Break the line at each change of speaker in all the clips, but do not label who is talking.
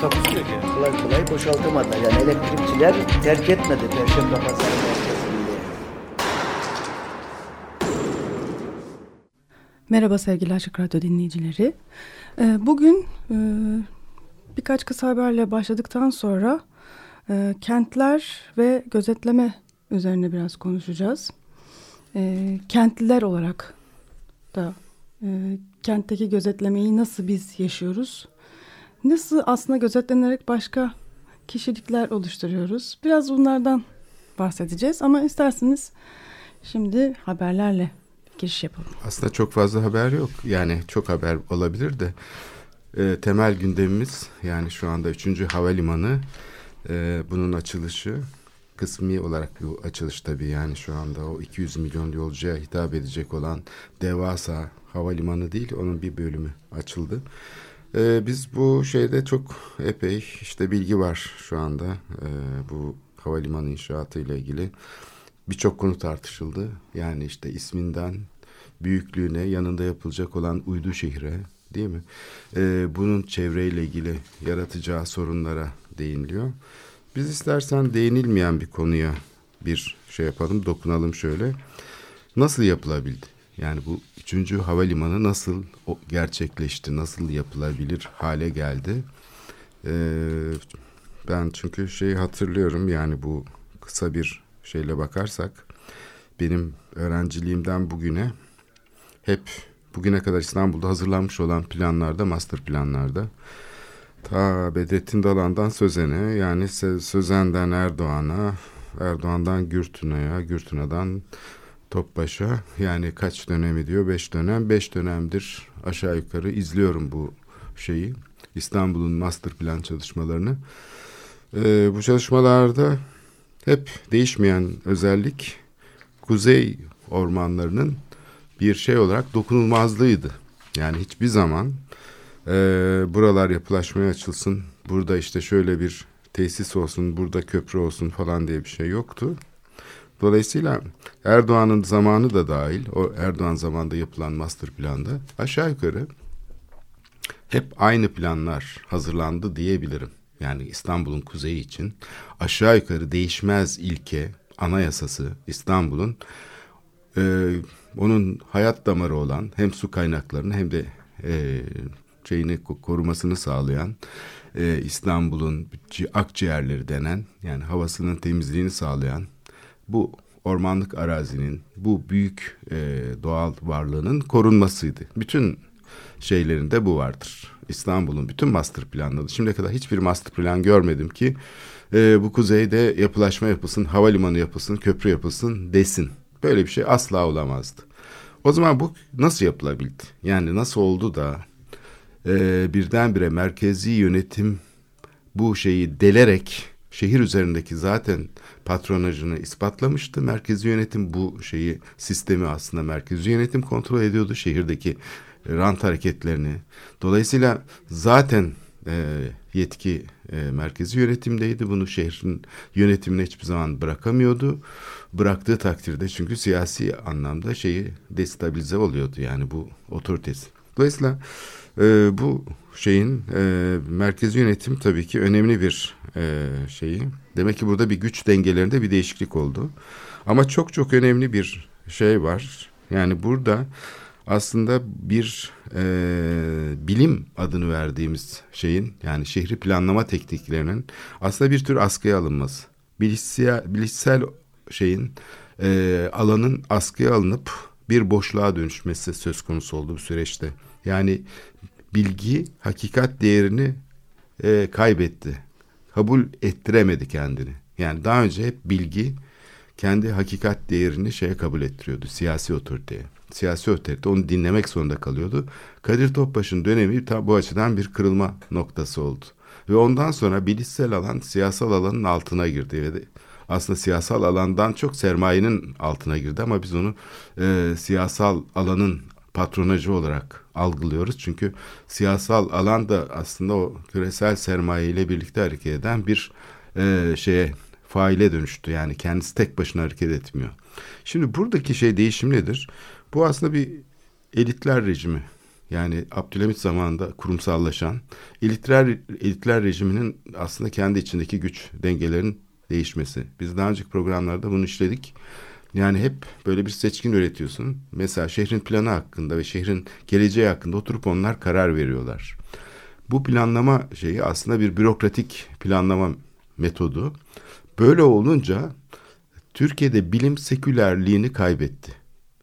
Takusuyor ki.
kolay kolay boşaltamadılar. Yani elektrikçiler terk etmedi Perşembe Pazarı merkezini.
Merhaba sevgili Açık Radyo dinleyicileri. Ee, Bugün e, birkaç kısa haberle başladıktan sonra e, kentler ve gözetleme üzerine biraz konuşacağız. E, Kentliler olarak da kentteki gözetlemeyi nasıl biz yaşıyoruz? Nasıl aslında gözetlenerek başka kişilikler oluşturuyoruz? Biraz bunlardan bahsedeceğiz ama isterseniz şimdi haberlerle giriş yapalım.
Aslında çok fazla haber yok. Yani çok haber olabilir de e, temel gündemimiz yani şu anda 3. havalimanı e, bunun açılışı kısmi olarak bu açılış tabii yani şu anda o 200 milyon yolcuya hitap edecek olan devasa havalimanı değil onun bir bölümü açıldı. E, biz bu şeyde çok epey işte bilgi var şu anda e, bu havalimanı inşaatı ile ilgili birçok konu tartışıldı. Yani işte isminden büyüklüğüne, yanında yapılacak olan uydu şehre değil mi? Ee, bunun çevreyle ilgili yaratacağı sorunlara değiniliyor. Biz istersen değinilmeyen bir konuya bir şey yapalım, dokunalım şöyle. Nasıl yapılabildi? Yani bu üçüncü havalimanı nasıl gerçekleşti, nasıl yapılabilir hale geldi? Ee, ben çünkü şeyi hatırlıyorum yani bu kısa bir şeyle bakarsak benim öğrenciliğimden bugüne hep bugüne kadar İstanbul'da hazırlanmış olan planlarda, master planlarda ta Bedrettin Dalan'dan Sözen'e yani Sözen'den Erdoğan'a, Erdoğan'dan Gürtüna'ya, Gürtüna'dan Topbaş'a yani kaç dönemi diyor? Beş dönem. Beş dönemdir aşağı yukarı izliyorum bu şeyi. İstanbul'un master plan çalışmalarını. Ee, bu çalışmalarda hep değişmeyen özellik kuzey ormanlarının bir şey olarak dokunulmazlığıydı. Yani hiçbir zaman e, buralar yapılaşmaya açılsın, burada işte şöyle bir tesis olsun, burada köprü olsun falan diye bir şey yoktu. Dolayısıyla Erdoğan'ın zamanı da dahil, o Erdoğan zamanında yapılan master planda aşağı yukarı hep aynı planlar hazırlandı diyebilirim. Yani İstanbul'un kuzeyi için aşağı yukarı değişmez ilke, anayasası İstanbul'un e, onun hayat damarı olan hem su kaynaklarını hem de e, şeyini ko- korumasını sağlayan e, İstanbul'un ci- akciğerleri denen yani havasının temizliğini sağlayan bu ormanlık arazinin bu büyük e, doğal varlığının korunmasıydı. Bütün şeylerinde bu vardır. İstanbul'un bütün master planları. Şimdiye kadar hiçbir master plan görmedim ki e, bu kuzeyde yapılaşma yapılsın, havalimanı yapılsın, köprü yapılsın desin. Böyle bir şey asla olamazdı. O zaman bu nasıl yapılabildi? Yani nasıl oldu da e, birdenbire merkezi yönetim bu şeyi delerek şehir üzerindeki zaten patronajını ispatlamıştı. Merkezi yönetim bu şeyi sistemi aslında merkezi yönetim kontrol ediyordu şehirdeki rant hareketlerini. Dolayısıyla zaten e, yetki e, merkezi yönetimdeydi. Bunu şehrin yönetimine hiçbir zaman bırakamıyordu. Bıraktığı takdirde çünkü siyasi anlamda şeyi destabilize oluyordu yani bu otoritesi. Dolayısıyla e, bu şeyin e, merkezi yönetim tabii ki önemli bir e, şeyi. Demek ki burada bir güç dengelerinde bir değişiklik oldu. Ama çok çok önemli bir şey var. Yani burada aslında bir e, bilim adını verdiğimiz şeyin yani şehri planlama tekniklerinin aslında bir tür askıya alınması. Bilişsel, bilişsel şeyin e, alanın askıya alınıp bir boşluğa dönüşmesi söz konusu oldu bu süreçte. Yani bilgi hakikat değerini e, kaybetti. Kabul ettiremedi kendini. Yani daha önce hep bilgi kendi hakikat değerini şeye kabul ettiriyordu siyasi otoriteye. Siyasi otorite onu dinlemek zorunda kalıyordu. Kadir Topbaş'ın dönemi tam bu açıdan bir kırılma noktası oldu. Ve ondan sonra bilişsel alan siyasal alanın altına girdi ve aslında siyasal alandan çok sermayenin altına girdi ama biz onu e, siyasal alanın patronajı olarak algılıyoruz. Çünkü siyasal alan da aslında o küresel sermaye ile birlikte hareket eden bir e, şeye faile dönüştü. Yani kendisi tek başına hareket etmiyor. Şimdi buradaki şey değişim nedir? Bu aslında bir elitler rejimi. Yani Abdülhamit zamanında kurumsallaşan elitler elitler rejiminin aslında kendi içindeki güç dengelerin değişmesi. Biz daha önceki programlarda bunu işledik. Yani hep böyle bir seçkin üretiyorsun. Mesela şehrin planı hakkında ve şehrin geleceği hakkında oturup onlar karar veriyorlar. Bu planlama şeyi aslında bir bürokratik planlama metodu. Böyle olunca Türkiye'de bilim sekülerliğini kaybetti.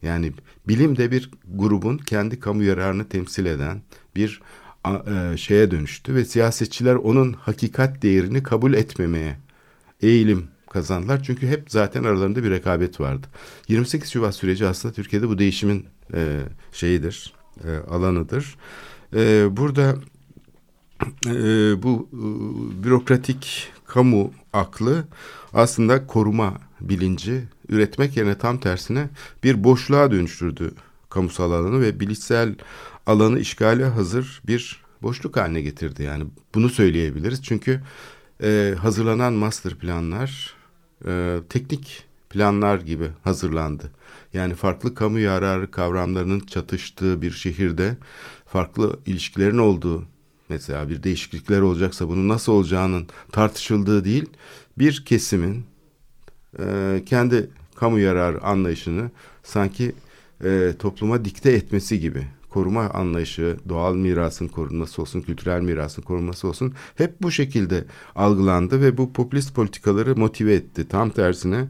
Yani bilim de bir grubun kendi kamu yararını temsil eden bir e, şeye dönüştü ve siyasetçiler onun hakikat değerini kabul etmemeye eğilim kazandılar. Çünkü hep zaten aralarında bir rekabet vardı. 28 Şubat süreci aslında Türkiye'de bu değişimin e, şeyidir, e, alanıdır. E, burada e, bu e, bürokratik kamu aklı aslında koruma bilinci üretmek yerine tam tersine bir boşluğa dönüştürdü kamusal alanı ve bilişsel alanı işgale hazır bir boşluk haline getirdi. Yani bunu söyleyebiliriz. Çünkü e, hazırlanan master planlar e, teknik planlar gibi hazırlandı. Yani farklı kamu yararı kavramlarının çatıştığı bir şehirde farklı ilişkilerin olduğu mesela bir değişiklikler olacaksa bunun nasıl olacağının tartışıldığı değil bir kesimin e, kendi kamu yararı anlayışını sanki e, topluma dikte etmesi gibi koruma anlayışı, doğal mirasın korunması olsun, kültürel mirasın korunması olsun hep bu şekilde algılandı ve bu popülist politikaları motive etti. Tam tersine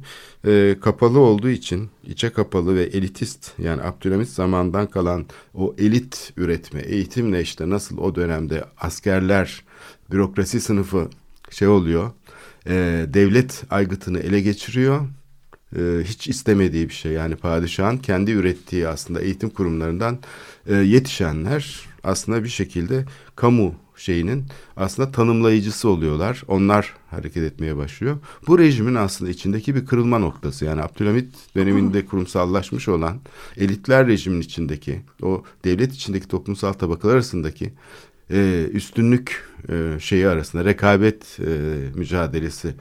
e, kapalı olduğu için içe kapalı ve elitist yani Abdülhamit zamandan kalan o elit üretme, eğitimle işte nasıl o dönemde askerler, bürokrasi sınıfı şey oluyor, e, devlet aygıtını ele geçiriyor e, hiç istemediği bir şey. Yani padişahın kendi ürettiği aslında eğitim kurumlarından e, yetişenler aslında bir şekilde kamu şeyinin aslında tanımlayıcısı oluyorlar. Onlar hareket etmeye başlıyor. Bu rejimin aslında içindeki bir kırılma noktası. Yani Abdülhamit döneminde kurumsallaşmış olan elitler rejimin içindeki o devlet içindeki toplumsal tabakalar arasındaki e, üstünlük e, şeyi arasında rekabet e, mücadelesi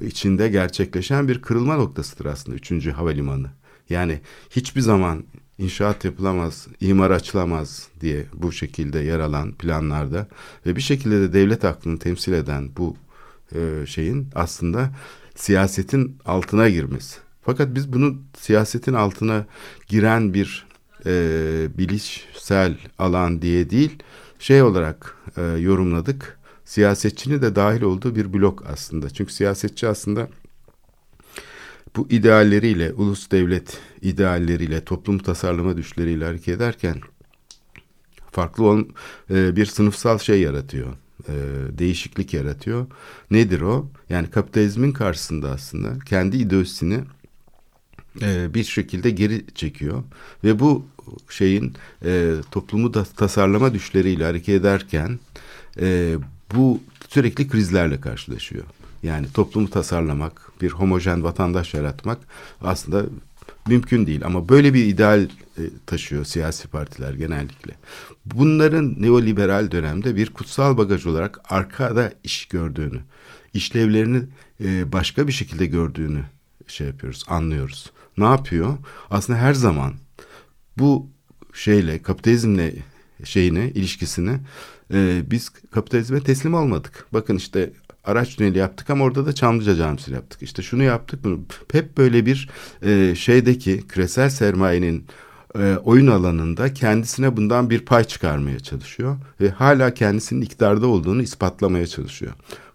içinde gerçekleşen bir kırılma noktasıdır aslında 3. havalimanı. Yani hiçbir zaman inşaat yapılamaz, imar açılamaz diye bu şekilde yer alan planlarda ve bir şekilde de devlet aklını temsil eden bu e, şeyin aslında siyasetin altına girmesi. Fakat biz bunu siyasetin altına giren bir e, bilişsel alan diye değil şey olarak e, yorumladık siyasetçinin de dahil olduğu bir blok aslında. Çünkü siyasetçi aslında bu idealleriyle, ulus devlet idealleriyle, toplum tasarlama düşleriyle hareket ederken farklı olan e, bir sınıfsal şey yaratıyor. E, değişiklik yaratıyor. Nedir o? Yani kapitalizmin karşısında aslında kendi ideolojisini e, bir şekilde geri çekiyor ve bu şeyin e, toplumu da tasarlama düşleriyle hareket ederken e, bu sürekli krizlerle karşılaşıyor. Yani toplumu tasarlamak, bir homojen vatandaş yaratmak aslında mümkün değil. Ama böyle bir ideal e, taşıyor siyasi partiler genellikle. Bunların neoliberal dönemde bir kutsal bagaj olarak arkada iş gördüğünü, işlevlerini e, başka bir şekilde gördüğünü şey yapıyoruz, anlıyoruz. Ne yapıyor? Aslında her zaman bu şeyle, kapitalizmle şeyini, ilişkisini e, biz kapitalizme teslim olmadık. Bakın işte araç tüneli yaptık ama orada da Çamlıca Camisi yaptık. İşte şunu yaptık bunu. Hep böyle bir e, şeydeki küresel sermayenin e, oyun alanında kendisine bundan bir pay çıkarmaya çalışıyor. Ve hala kendisinin iktidarda olduğunu ispatlamaya çalışıyor.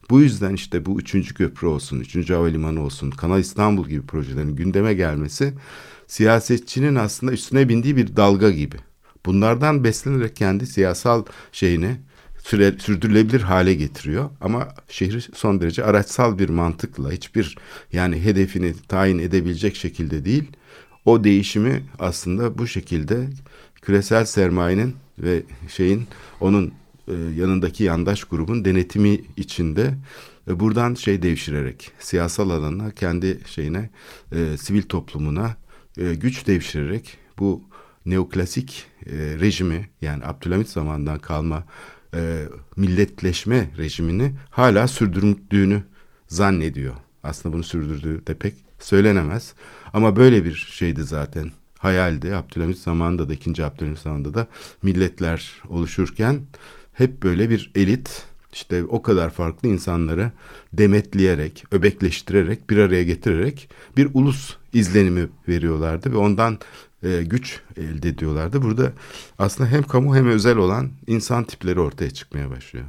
Bu yüzden işte bu üçüncü köprü olsun, üçüncü havalimanı olsun, Kanal İstanbul gibi projelerin gündeme gelmesi siyasetçinin aslında üstüne bindiği bir dalga gibi. Bunlardan beslenerek kendi siyasal şeyini süre, sürdürülebilir hale getiriyor. Ama şehri son derece araçsal bir mantıkla hiçbir yani hedefini tayin edebilecek şekilde değil. O değişimi aslında bu şekilde küresel sermayenin ve şeyin onun e, yanındaki yandaş grubun denetimi içinde e, buradan şey devşirerek siyasal alana kendi şeyine e, sivil toplumuna e, güç devşirerek bu neoklasik e, rejimi yani Abdülhamit zamanından kalma e, milletleşme rejimini hala sürdürdüğünü zannediyor. Aslında bunu sürdürdüğü de pek söylenemez. Ama böyle bir şeydi zaten. Hayaldi. Abdülhamit zamanında da ikinci Abdülhamit zamanında da milletler oluşurken hep böyle bir elit işte o kadar farklı insanları demetleyerek, öbekleştirerek, bir araya getirerek bir ulus izlenimi veriyorlardı ve ondan e, güç elde ediyorlardı. Burada aslında hem kamu hem özel olan insan tipleri ortaya çıkmaya başlıyor.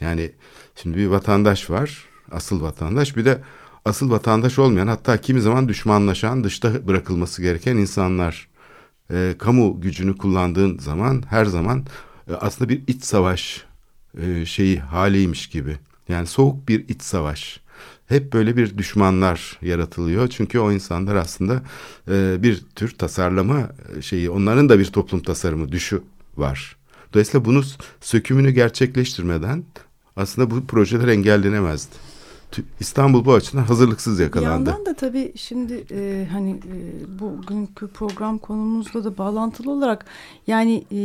Yani şimdi bir vatandaş var, asıl vatandaş bir de asıl vatandaş olmayan hatta kimi zaman düşmanlaşan dışta bırakılması gereken insanlar. E, kamu gücünü kullandığın zaman her zaman e, aslında bir iç savaş e, şeyi haliymiş gibi. Yani soğuk bir iç savaş. Hep böyle bir düşmanlar yaratılıyor. Çünkü o insanlar aslında e, bir tür tasarlama şeyi, onların da bir toplum tasarımı düşü var. Dolayısıyla bunu sökümünü gerçekleştirmeden aslında bu projeler engellenemezdi. İstanbul bu açıdan hazırlıksız yakalandı.
Bir yandan da tabii şimdi e, hani e, bugünkü program konumuzla da bağlantılı olarak yani e,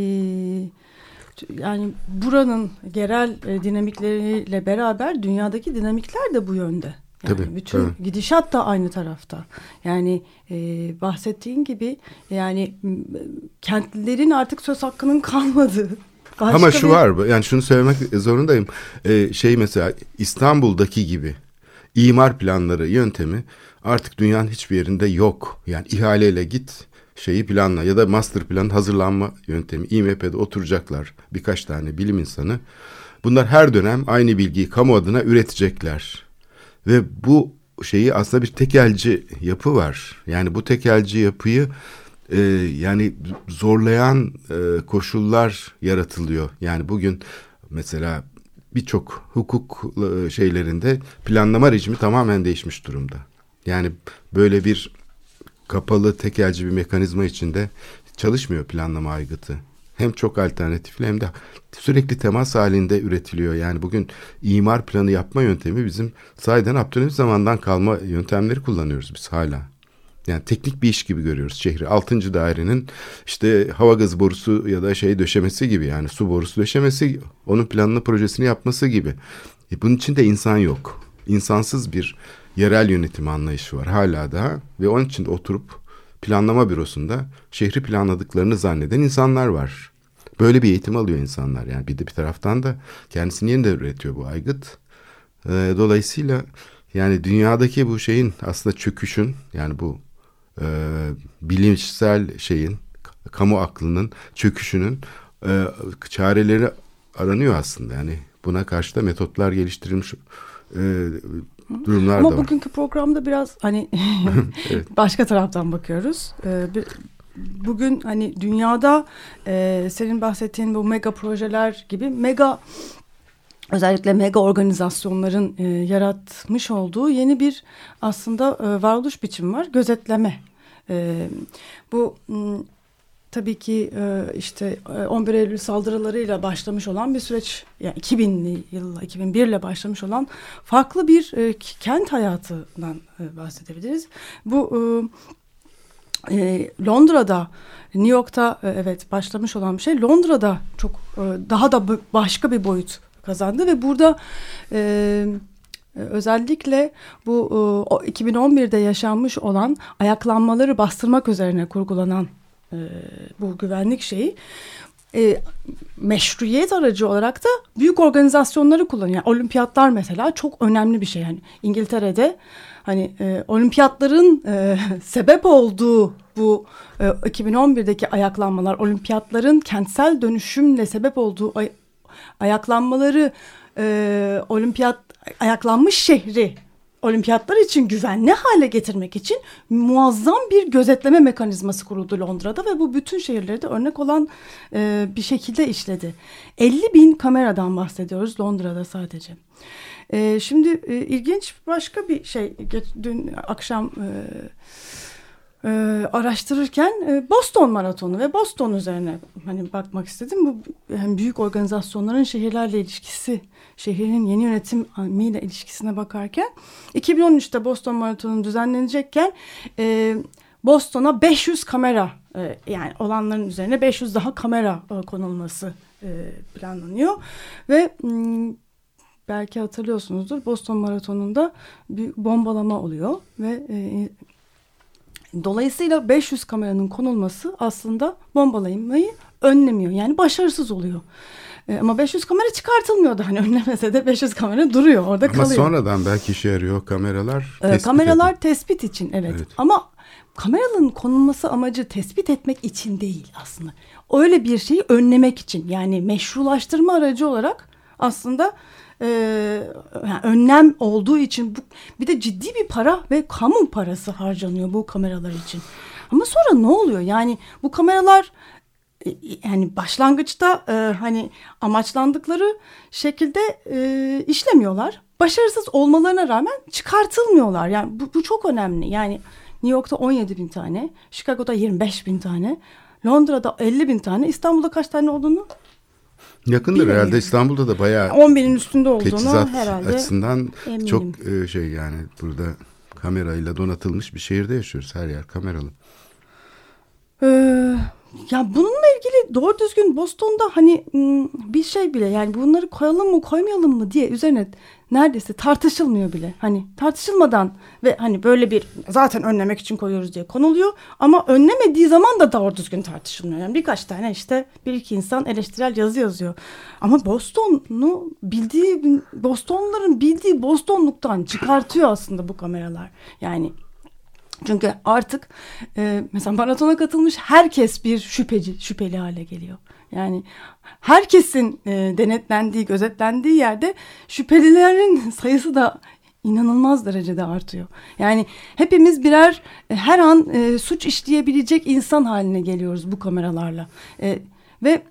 yani buranın yerel e, dinamikleriyle beraber dünyadaki dinamikler de bu yönde. Yani
tabii,
bütün
tabii.
gidişat da aynı tarafta. Yani e, bahsettiğin gibi yani kentlilerin artık söz hakkının kalmadığı.
Başka Ama şu bir... var yani şunu söylemek zorundayım. Ee, şey mesela İstanbul'daki gibi imar planları yöntemi artık dünyanın hiçbir yerinde yok. Yani ihaleyle git şeyi planla ya da master plan hazırlanma yöntemi İMP'de oturacaklar birkaç tane bilim insanı. Bunlar her dönem aynı bilgiyi kamu adına üretecekler. Ve bu şeyi aslında bir tekelci yapı var. Yani bu tekelci yapıyı e, yani zorlayan e, koşullar yaratılıyor. Yani bugün mesela birçok hukuk e, şeylerinde planlama rejimi tamamen değişmiş durumda. Yani böyle bir kapalı tekelci bir mekanizma içinde çalışmıyor planlama aygıtı. Hem çok alternatifli hem de sürekli temas halinde üretiliyor. Yani bugün imar planı yapma yöntemi bizim sayeden Abdülhamit zamandan kalma yöntemleri kullanıyoruz biz hala. Yani teknik bir iş gibi görüyoruz şehri. Altıncı dairenin işte hava gazı borusu ya da şey döşemesi gibi yani su borusu döşemesi onun planını projesini yapması gibi. E bunun için de insan yok. İnsansız bir yerel yönetim anlayışı var hala daha ve onun için de oturup planlama bürosunda şehri planladıklarını zanneden insanlar var. Böyle bir eğitim alıyor insanlar yani bir de bir taraftan da kendisini yeniden üretiyor bu aygıt. Ee, dolayısıyla yani dünyadaki bu şeyin aslında çöküşün yani bu e, bilimsel şeyin kamu aklının çöküşünün e, çareleri aranıyor aslında yani buna karşı da metotlar geliştirilmiş e, durumlar
Ama
da var.
bugünkü programda biraz hani evet. başka taraftan bakıyoruz. Ee, bir, bugün hani dünyada e, senin bahsettiğin bu mega projeler gibi mega özellikle mega organizasyonların e, yaratmış olduğu yeni bir aslında e, varoluş biçimi var. Gözetleme. E, bu tabii ki e, işte 11 e, Eylül saldırılarıyla başlamış olan bir süreç yani 2000'li yılla 2001 ile başlamış olan farklı bir e, kent hayatından bahsedebiliriz. Bu Londra'da New York'ta evet başlamış olan bir şey Londra'da çok daha da başka bir boyut kazandı ve burada özellikle bu 2011'de yaşanmış olan ayaklanmaları bastırmak üzerine kurgulanan e, bu güvenlik şeyi e, meşruiyet aracı olarak da büyük organizasyonları kullanıyor. Yani olimpiyatlar mesela çok önemli bir şey. Yani İngiltere'de hani e, olimpiyatların e, sebep olduğu bu e, 2011'deki ayaklanmalar, olimpiyatların kentsel dönüşümle sebep olduğu ay, ayaklanmaları e, olimpiyat ayaklanmış şehri olimpiyatlar için güvenli hale getirmek için muazzam bir gözetleme mekanizması kuruldu Londra'da ve bu bütün şehirleri de örnek olan e, bir şekilde işledi. 50 bin kameradan bahsediyoruz Londra'da sadece. E, şimdi e, ilginç başka bir şey dün akşam e, e, araştırırken e, Boston Maratonu ve Boston üzerine hani bakmak istedim. Bu yani büyük organizasyonların şehirlerle ilişkisi, şehrin yeni yönetimiyle ilişkisine bakarken 2013'te Boston Maratonu düzenlenecekken e, Boston'a 500 kamera e, yani olanların üzerine 500 daha kamera e, konulması e, planlanıyor ve m, belki hatırlıyorsunuzdur Boston Maratonu'nda bir bombalama oluyor ve e, dolayısıyla 500 kameranın konulması aslında bombalaymayı önlemiyor yani başarısız oluyor. E, ama 500 kamera çıkartılmıyordu hani önlemese de 500 kamera duruyor orada
Ama
kalıyor.
sonradan belki işe yarıyor kameralar.
Ee,
tespit
kameralar
edin.
tespit için evet.
Evet.
Ama kameraların konulması amacı tespit etmek için değil aslında. Öyle bir şeyi önlemek için yani meşrulaştırma aracı olarak aslında e, yani önlem olduğu için bu, bir de ciddi bir para ve kamu parası harcanıyor bu kameralar için. Ama sonra ne oluyor? Yani bu kameralar e, yani başlangıçta e, hani amaçlandıkları şekilde e, işlemiyorlar. Başarısız olmalarına rağmen çıkartılmıyorlar. Yani bu, bu çok önemli. Yani New York'ta 17 bin tane, Chicago'da 25 bin tane, Londra'da 50 bin tane, İstanbul'da kaç tane olduğunu
Yakındır
Bilmiyorum.
herhalde İstanbul'da da bayağı
10 binin üstünde olduğunu
teçhizat
herhalde.
açısından
eminim.
çok e, şey yani burada kamerayla donatılmış bir şehirde yaşıyoruz. Her yer kameralı.
Ee, ya bununla ilgili doğru düzgün Boston'da hani bir şey bile yani bunları koyalım mı koymayalım mı diye üzerine neredeyse tartışılmıyor bile. Hani tartışılmadan ve hani böyle bir zaten önlemek için koyuyoruz diye konuluyor ama önlemediği zaman da doğru düzgün tartışılmıyor. Yani birkaç tane işte bir iki insan eleştirel yazı yazıyor. Ama Boston'u bildiği Bostonluların bildiği Bostonluktan çıkartıyor aslında bu kameralar. Yani çünkü artık e, mesela maratona katılmış herkes bir şüpheci, şüpheli hale geliyor. Yani herkesin e, denetlendiği, gözetlendiği yerde şüphelilerin sayısı da inanılmaz derecede artıyor. Yani hepimiz birer e, her an e, suç işleyebilecek insan haline geliyoruz bu kameralarla. E, ve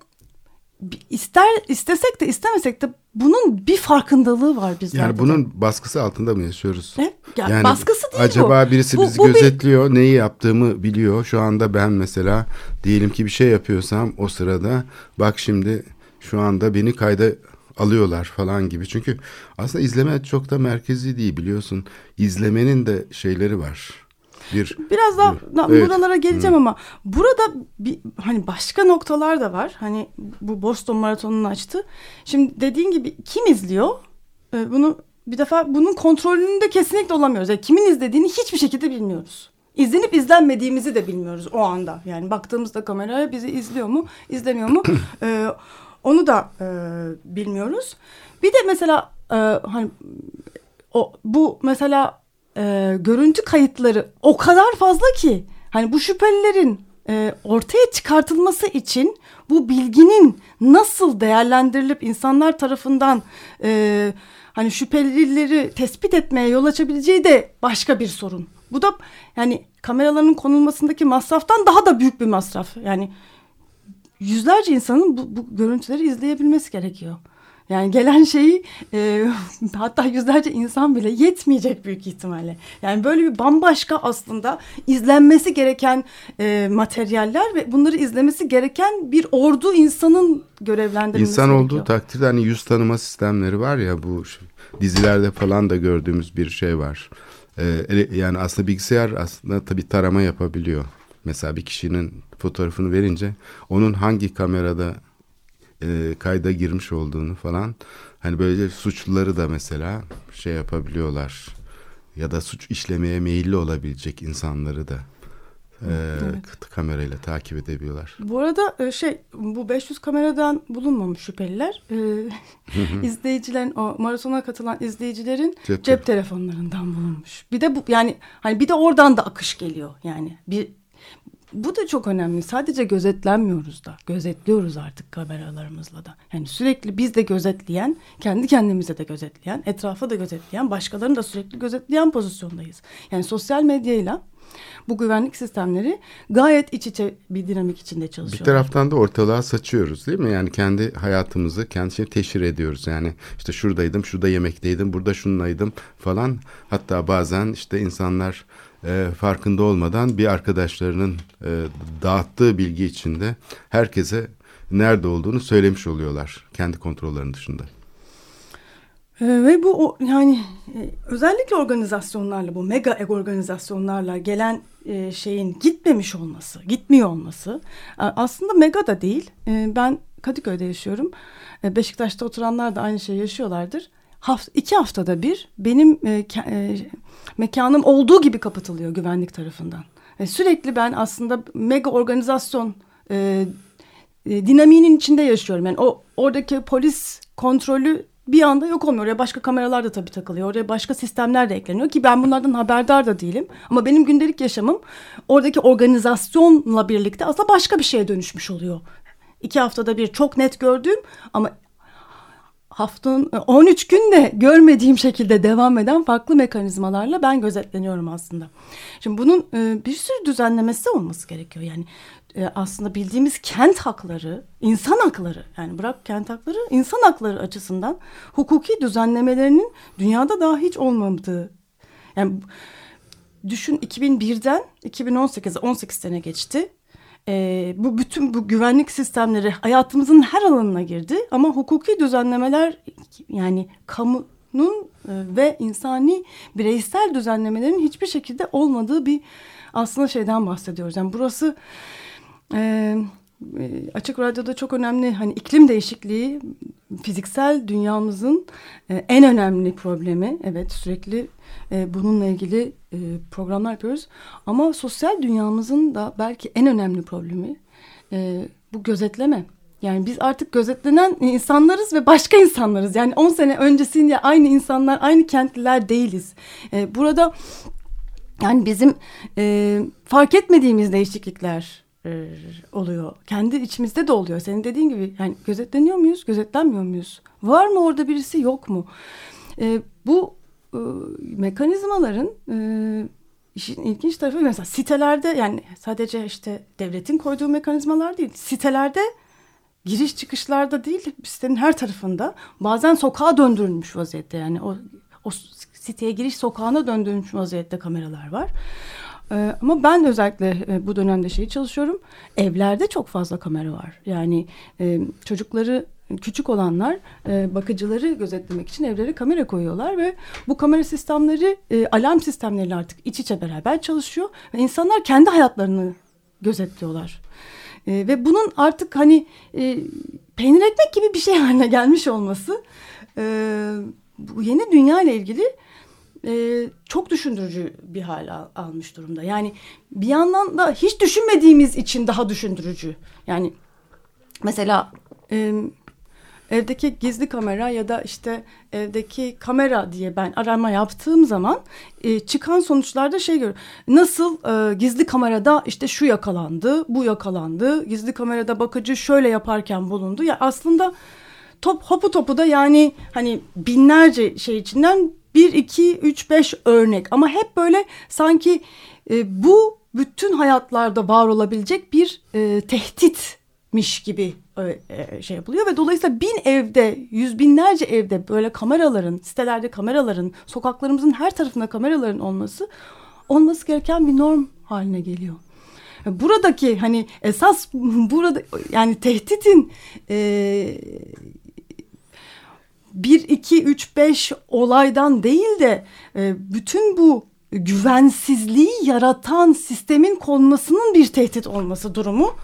ister istesek de istemesek de bunun bir farkındalığı var bizlerde.
Yani
de.
bunun baskısı altında mı yaşıyoruz?
Ne? Ya
yani
baskısı değil
acaba
bu.
birisi
Bu-
bizi
bu bir-
gözetliyor, neyi yaptığımı biliyor. Şu anda ben mesela diyelim ki bir şey yapıyorsam o sırada bak şimdi şu anda beni kayda alıyorlar falan gibi. Çünkü aslında izleme çok da merkezi değil biliyorsun. İzlemenin de şeyleri var. Bir
Biraz daha da
Evet.
buralara geleceğim ama burada bir hani başka noktalar da var. Hani bu Boston Maratonu'nu açtı. Şimdi dediğin gibi kim izliyor? Ee, bunu bir defa bunun kontrolünde kesinlikle olamıyoruz. Yani kimin izlediğini hiçbir şekilde bilmiyoruz. İzlenip izlenmediğimizi de bilmiyoruz o anda. Yani baktığımızda kameraya bizi izliyor mu, izlemiyor mu? Ee, onu da e, bilmiyoruz. Bir de mesela e, hani o bu mesela e, görüntü kayıtları o kadar fazla ki hani bu şüphelilerin e, ortaya çıkartılması için bu bilginin nasıl değerlendirilip insanlar tarafından e, hani şüphelileri tespit etmeye yol açabileceği de başka bir sorun. Bu da yani kameraların konulmasındaki masraftan daha da büyük bir masraf. Yani yüzlerce insanın bu, bu görüntüleri izleyebilmesi gerekiyor. Yani gelen şeyi e, hatta yüzlerce insan bile yetmeyecek büyük ihtimalle. Yani böyle bir bambaşka aslında izlenmesi gereken e, materyaller ve bunları izlemesi gereken bir ordu insanın görevlendirilmesi
İnsan
gerekiyor.
olduğu takdirde hani yüz tanıma sistemleri var ya bu dizilerde falan da gördüğümüz bir şey var. Ee, yani aslında bilgisayar aslında tabii tarama yapabiliyor. Mesela bir kişinin fotoğrafını verince onun hangi kamerada e, kayda girmiş olduğunu falan hani böyle suçluları da mesela şey yapabiliyorlar ya da suç işlemeye meyilli olabilecek insanları da e, k- kamerayla takip edebiliyorlar.
Bu arada e, şey bu 500 kameradan bulunmamış şüpheliler. E, izleyicilerin o maratona katılan izleyicilerin
Cep
cep, telefonlarından bulunmuş. Bir de bu yani hani bir de oradan da akış geliyor yani. Bir bu da çok önemli. Sadece gözetlenmiyoruz da. Gözetliyoruz artık kameralarımızla da. Yani sürekli biz de gözetleyen, kendi kendimize de gözetleyen, etrafa da gözetleyen, başkalarını da sürekli gözetleyen pozisyondayız. Yani sosyal medyayla bu güvenlik sistemleri gayet iç içe bir dinamik içinde
Bir
çalışıyor.
taraftan da ortalığa saçıyoruz değil mi? Yani kendi hayatımızı kendi teşhir ediyoruz. Yani işte şuradaydım, şurada yemekteydim, burada şunlaydım falan. Hatta bazen işte insanlar e, farkında olmadan bir arkadaşlarının e, dağıttığı bilgi içinde herkese nerede olduğunu söylemiş oluyorlar kendi kontrollerinin dışında.
Ee, ve bu o, yani e, özellikle organizasyonlarla bu mega organizasyonlarla gelen e, şeyin gitmemiş olması, gitmiyor olması aslında mega da değil. E, ben Kadıköy'de yaşıyorum. E, Beşiktaş'ta oturanlar da aynı şeyi yaşıyorlardır. Haft iki haftada bir benim e, e, mekanım olduğu gibi kapatılıyor güvenlik tarafından. E, sürekli ben aslında mega organizasyon e, e, dinamiğinin içinde yaşıyorum. Yani o oradaki polis kontrolü bir anda yok olmuyor. Oraya başka kameralar da tabii takılıyor. Oraya başka sistemler de ekleniyor ki ben bunlardan haberdar da değilim. Ama benim gündelik yaşamım oradaki organizasyonla birlikte aslında başka bir şeye dönüşmüş oluyor. İki haftada bir çok net gördüğüm ama haftanın 13 günde görmediğim şekilde devam eden farklı mekanizmalarla ben gözetleniyorum aslında. Şimdi bunun e, bir sürü düzenlemesi olması gerekiyor. Yani e, aslında bildiğimiz kent hakları, insan hakları yani bırak kent hakları, insan hakları açısından hukuki düzenlemelerinin dünyada daha hiç olmadığı. Yani düşün 2001'den 2018'e 18 sene geçti. E, bu bütün bu güvenlik sistemleri hayatımızın her alanına girdi ama hukuki düzenlemeler yani kamunun e, ve insani bireysel düzenlemelerin hiçbir şekilde olmadığı bir aslında şeyden bahsediyoruz. Yani burası e, Açık Radyo'da çok önemli hani iklim değişikliği fiziksel dünyamızın e, en önemli problemi. Evet sürekli e, bununla ilgili e, programlar yapıyoruz. Ama sosyal dünyamızın da belki en önemli problemi bu gözetleme. Yani biz artık gözetlenen insanlarız ve başka insanlarız. Yani 10 sene öncesinde aynı insanlar, aynı kentliler değiliz. Burada yani bizim fark etmediğimiz değişiklikler e, oluyor. Kendi içimizde de oluyor. Senin dediğin gibi yani gözetleniyor muyuz, gözetlenmiyor muyuz? Var mı orada birisi, yok mu? E, bu e, mekanizmaların e, işin ilginç tarafı mesela sitelerde yani sadece işte devletin koyduğu mekanizmalar değil. Sitelerde giriş çıkışlarda değil sitenin her tarafında bazen sokağa döndürülmüş vaziyette yani o o siteye giriş sokağına döndürülmüş vaziyette kameralar var. Ee, ama ben özellikle e, bu dönemde şeyi çalışıyorum. Evlerde çok fazla kamera var. Yani e, çocukları küçük olanlar e, bakıcıları gözetlemek için evlere kamera koyuyorlar ve bu kamera sistemleri alarm sistemleriyle artık iç içe beraber çalışıyor ve insanlar kendi hayatlarını gözetliyorlar. Ve bunun artık hani peynir ekmek gibi bir şey haline gelmiş olması bu yeni dünya ile ilgili e, çok düşündürücü bir hal al, almış durumda. Yani bir yandan da hiç düşünmediğimiz için daha düşündürücü. Yani mesela e, evdeki gizli kamera ya da işte evdeki kamera diye ben arama yaptığım zaman e, çıkan sonuçlarda şey görüyorum. Nasıl e, gizli kamerada işte şu yakalandı, bu yakalandı, gizli kamerada bakıcı şöyle yaparken bulundu. Ya aslında top hopu topu da yani hani binlerce şey içinden bir, iki, üç, beş örnek ama hep böyle sanki e, bu bütün hayatlarda var olabilecek bir e, tehditmiş gibi e, e, şey yapılıyor ve dolayısıyla bin evde, yüz binlerce evde böyle kameraların, sitelerde kameraların, sokaklarımızın her tarafında kameraların olması olması gereken bir norm haline geliyor. Buradaki hani esas burada yani tehditin e, 1, 2, 3, 5 olaydan değil de e, bütün bu güvensizliği yaratan sistemin konmasının bir tehdit olması durumu.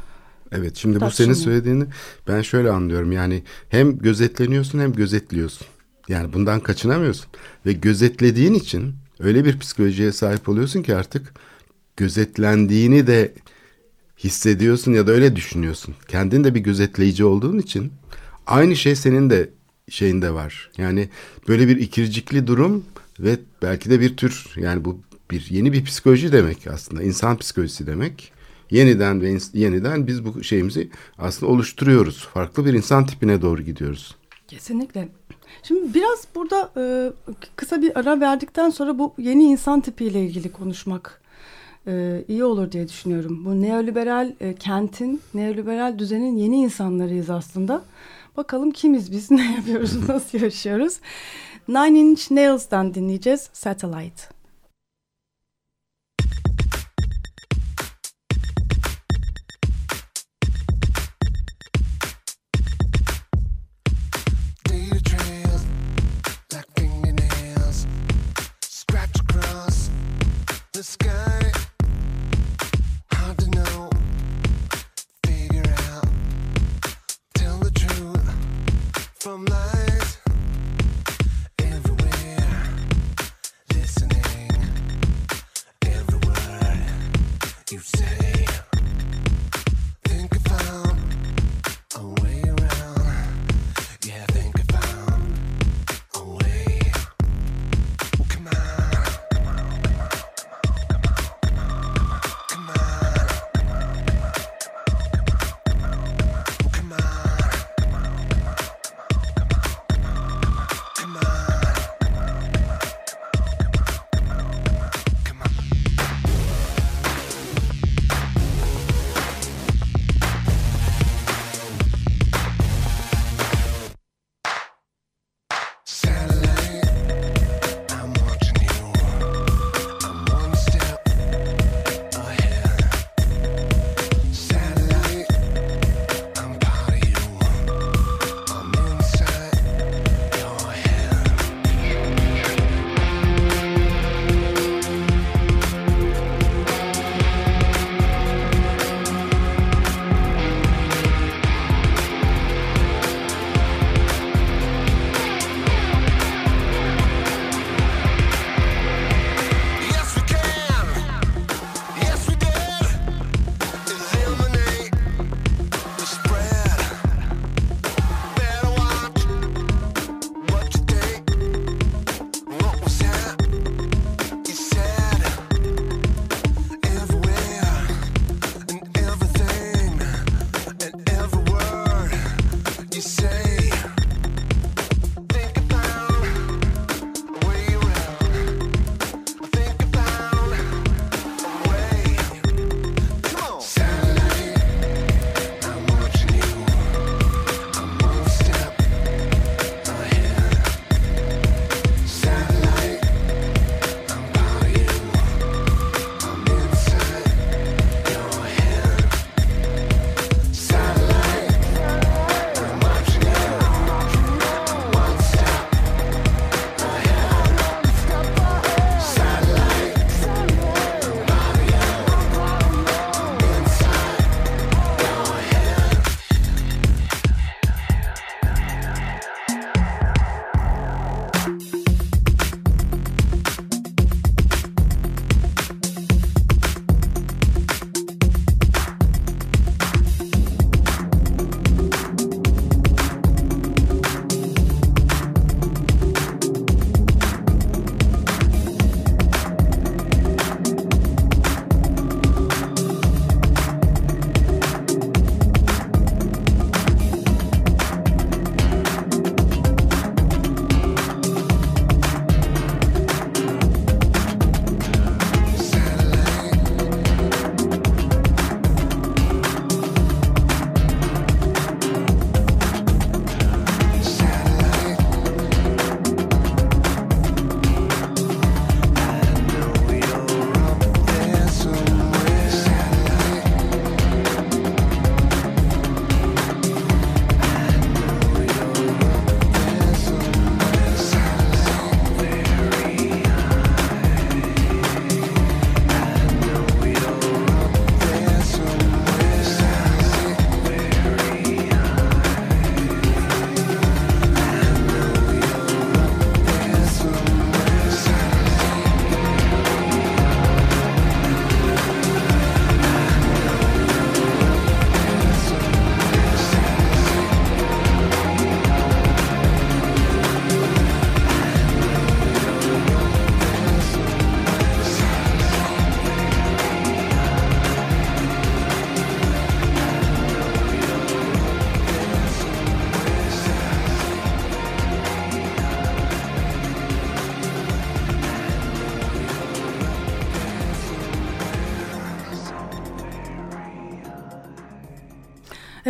Evet şimdi bu senin söylediğini ben şöyle anlıyorum yani hem gözetleniyorsun hem gözetliyorsun. Yani bundan kaçınamıyorsun ve gözetlediğin için öyle bir psikolojiye sahip oluyorsun ki artık gözetlendiğini de hissediyorsun ya da öyle düşünüyorsun. Kendin de bir gözetleyici olduğun için aynı şey senin de şeyinde var. Yani böyle bir ikircikli durum ve belki de bir tür yani bu bir yeni bir psikoloji demek aslında. insan psikolojisi demek. Yeniden ve yeniden biz bu şeyimizi aslında oluşturuyoruz. Farklı bir insan tipine doğru gidiyoruz.
Kesinlikle. Şimdi biraz burada e, kısa bir ara verdikten sonra bu yeni insan tipiyle ilgili konuşmak e, iyi olur diye düşünüyorum. Bu neoliberal e, kentin, neoliberal düzenin yeni insanlarıyız aslında. Bakalım kimiz biz, ne yapıyoruz, nasıl yaşıyoruz? Nine Inch Nails'dan dinleyeceğiz Satellite.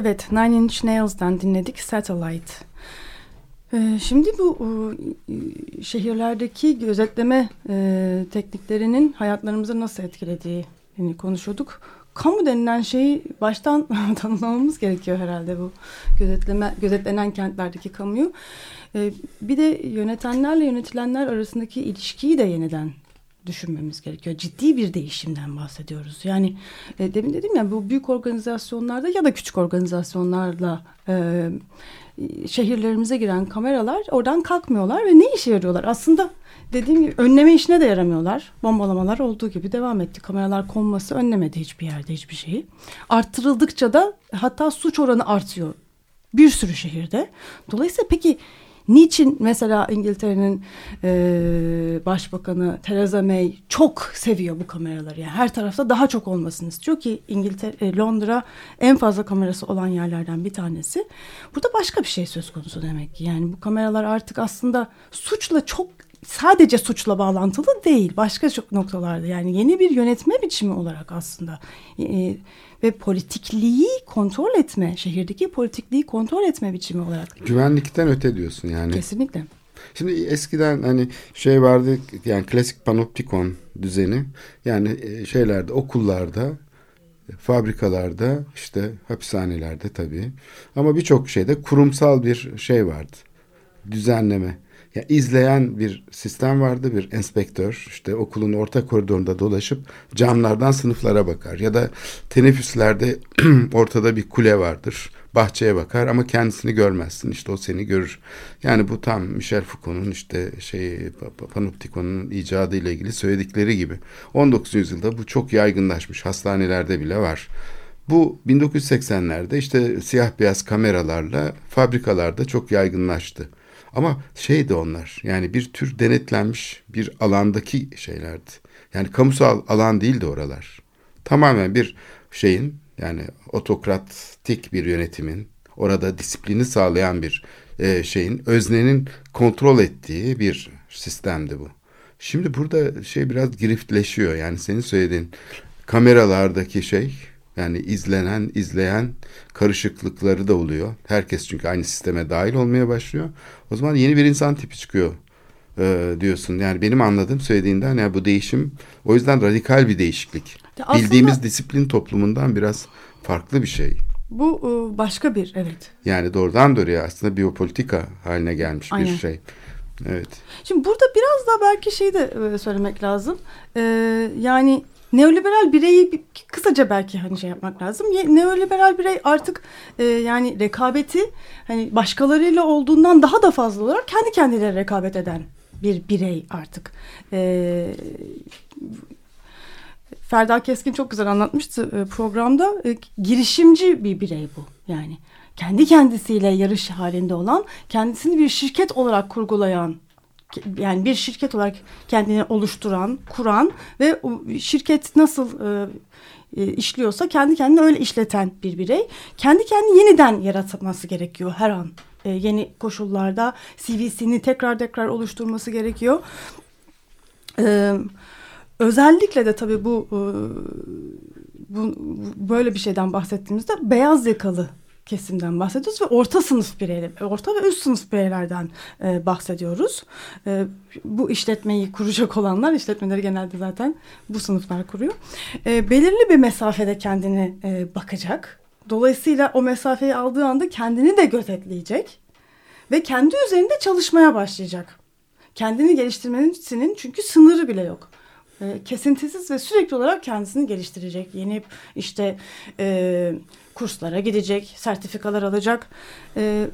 Evet, Nine Inch Nails'dan dinledik Satellite. Ee, şimdi bu e, şehirlerdeki gözetleme e, tekniklerinin hayatlarımızı nasıl etkilediğini konuşuyorduk. Kamu denilen şeyi baştan tanımlamamız gerekiyor herhalde bu gözetleme gözetlenen kentlerdeki kamuyu. Ee, bir de yönetenlerle yönetilenler arasındaki ilişkiyi de yeniden düşünmemiz gerekiyor. Ciddi bir değişimden bahsediyoruz. Yani e, demin dedim ya bu büyük organizasyonlarda ya da küçük organizasyonlarla e, şehirlerimize giren kameralar oradan kalkmıyorlar ve ne işe yarıyorlar? Aslında dediğim gibi önleme işine de yaramıyorlar. Bombalamalar olduğu gibi devam etti. Kameralar konması önlemedi hiçbir yerde hiçbir şeyi. Arttırıldıkça da hatta suç oranı artıyor bir sürü şehirde. Dolayısıyla peki Niçin mesela İngiltere'nin e, başbakanı Theresa May çok seviyor bu kameraları? Yani her tarafta daha çok olmasını istiyor ki İngiltere, e, Londra en fazla kamerası olan yerlerden bir tanesi. Burada başka bir şey söz konusu demek ki. Yani bu kameralar artık aslında suçla çok sadece suçla bağlantılı değil. Başka çok noktalarda yani yeni bir yönetme biçimi olarak aslında e, ve politikliği kontrol etme, şehirdeki politikliği kontrol etme biçimi olarak.
Güvenlikten öte diyorsun yani.
Kesinlikle.
Şimdi eskiden hani şey vardı yani klasik panoptikon düzeni yani e, şeylerde okullarda fabrikalarda işte hapishanelerde tabii ama birçok şeyde kurumsal bir şey vardı düzenleme yani izleyen bir sistem vardı bir enspektör işte okulun orta koridorunda dolaşıp camlardan sınıflara bakar ya da teneffüslerde ortada bir kule vardır bahçeye bakar ama kendisini görmezsin işte o seni görür. Yani bu tam Michel Foucault'un işte şey Panoptikon'un icadı ile ilgili söyledikleri gibi. 19. yüzyılda bu çok yaygınlaşmış hastanelerde bile var. Bu 1980'lerde işte siyah beyaz kameralarla fabrikalarda çok yaygınlaştı. Ama şeydi onlar yani bir tür denetlenmiş bir alandaki şeylerdi. Yani kamusal alan değildi oralar. Tamamen bir şeyin yani otokratik bir yönetimin orada disiplini sağlayan bir e, şeyin öznenin kontrol ettiği bir sistemdi bu. Şimdi burada şey biraz giriftleşiyor yani senin söylediğin kameralardaki şey yani izlenen, izleyen karışıklıkları da oluyor. Herkes çünkü aynı sisteme dahil olmaya başlıyor. O zaman yeni bir insan tipi çıkıyor e, diyorsun. Yani benim anladığım söylediğinden yani bu değişim o yüzden radikal bir değişiklik. Aslında, Bildiğimiz disiplin toplumundan biraz farklı bir şey.
Bu e, başka bir evet.
Yani doğrudan doğruya aslında biyopolitika haline gelmiş Aynen. bir şey. Evet.
Şimdi burada biraz da belki şey de e, söylemek lazım. Ee, yani neoliberal bireyi kısaca belki hani şey yapmak lazım. Neoliberal birey artık e, yani rekabeti hani başkalarıyla olduğundan daha da fazla olarak kendi kendiyle rekabet eden bir birey artık. E, Ferda Keskin çok güzel anlatmıştı e, programda. E, girişimci bir birey bu yani. Kendi kendisiyle yarış halinde olan, kendisini bir şirket olarak kurgulayan yani bir şirket olarak kendini oluşturan, kuran ve şirket nasıl e, e, işliyorsa kendi kendini öyle işleten bir birey. Kendi kendini yeniden yaratması gerekiyor her an. E, yeni koşullarda CV'sini tekrar tekrar oluşturması gerekiyor. E, özellikle de tabii bu, e, bu böyle bir şeyden bahsettiğimizde beyaz yakalı kesimden bahsediyoruz ve orta sınıf bireyler, orta ve üst sınıf bireylerden e, bahsediyoruz. E, bu işletmeyi kuracak olanlar, işletmeleri genelde zaten bu sınıflar kuruyor. E, belirli bir mesafede kendini e, bakacak. Dolayısıyla o mesafeyi aldığı anda kendini de gözetleyecek ve kendi üzerinde çalışmaya başlayacak. Kendini geliştirmenin çünkü sınırı bile yok kesintisiz ve sürekli olarak kendisini geliştirecek. Yeni işte e, kurslara gidecek, sertifikalar alacak. E,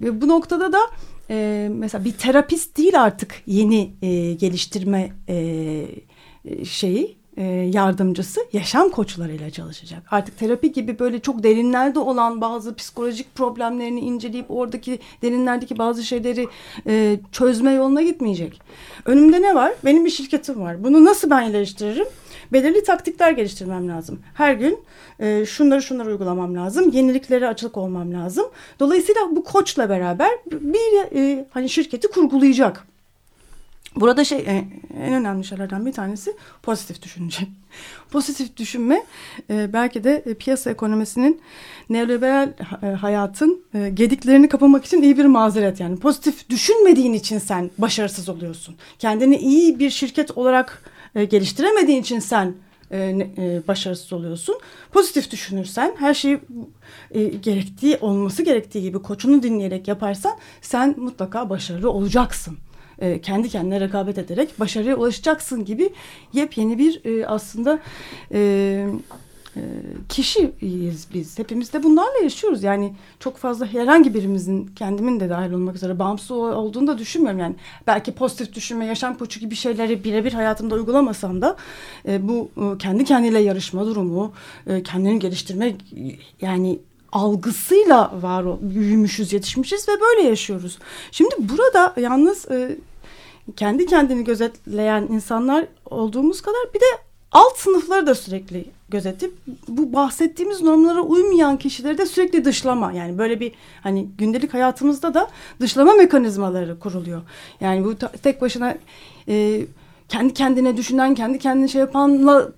bu noktada da e, mesela bir terapist değil artık yeni e, geliştirme e, şeyi e, yardımcısı yaşam koçlarıyla çalışacak. Artık terapi gibi böyle çok derinlerde olan bazı psikolojik problemlerini inceleyip oradaki derinlerdeki bazı şeyleri e, çözme yoluna gitmeyecek. Önümde ne var? Benim bir şirketim var. Bunu nasıl ben iyileştiririm? Belirli taktikler geliştirmem lazım. Her gün e, şunları şunları uygulamam lazım. Yeniliklere açık olmam lazım. Dolayısıyla bu koçla beraber bir e, hani şirketi kurgulayacak. Burada şey e, en önemli şeylerden bir tanesi pozitif düşünce. pozitif düşünme e, belki de e, piyasa ekonomisinin neoliberal hayatın gediklerini kapamak için iyi bir mazeret. Yani pozitif düşünmediğin için sen başarısız oluyorsun. Kendini iyi bir şirket olarak geliştiremediğin için sen başarısız oluyorsun. Pozitif düşünürsen her şeyi gerektiği olması gerektiği gibi koçunu dinleyerek yaparsan sen mutlaka başarılı olacaksın e, kendi kendine rekabet ederek başarıya ulaşacaksın gibi yepyeni bir e, aslında e, e, kişiyiz biz. Hepimiz de bunlarla yaşıyoruz. Yani çok fazla herhangi birimizin kendimin de dahil olmak üzere bağımsız olduğunu da düşünmüyorum. Yani belki pozitif düşünme, yaşam koçu gibi şeyleri birebir hayatımda uygulamasam da e, bu e, kendi kendiyle yarışma durumu, e, kendini geliştirme yani algısıyla var büyümüşüz, yetişmişiz ve böyle yaşıyoruz. Şimdi burada yalnız e, kendi kendini gözetleyen insanlar olduğumuz kadar bir de alt sınıfları da sürekli gözetip bu bahsettiğimiz normlara uymayan kişileri de sürekli dışlama yani böyle bir hani gündelik hayatımızda da dışlama mekanizmaları kuruluyor. Yani bu tek başına e, kendi kendine düşünen, kendi kendine şey yapanla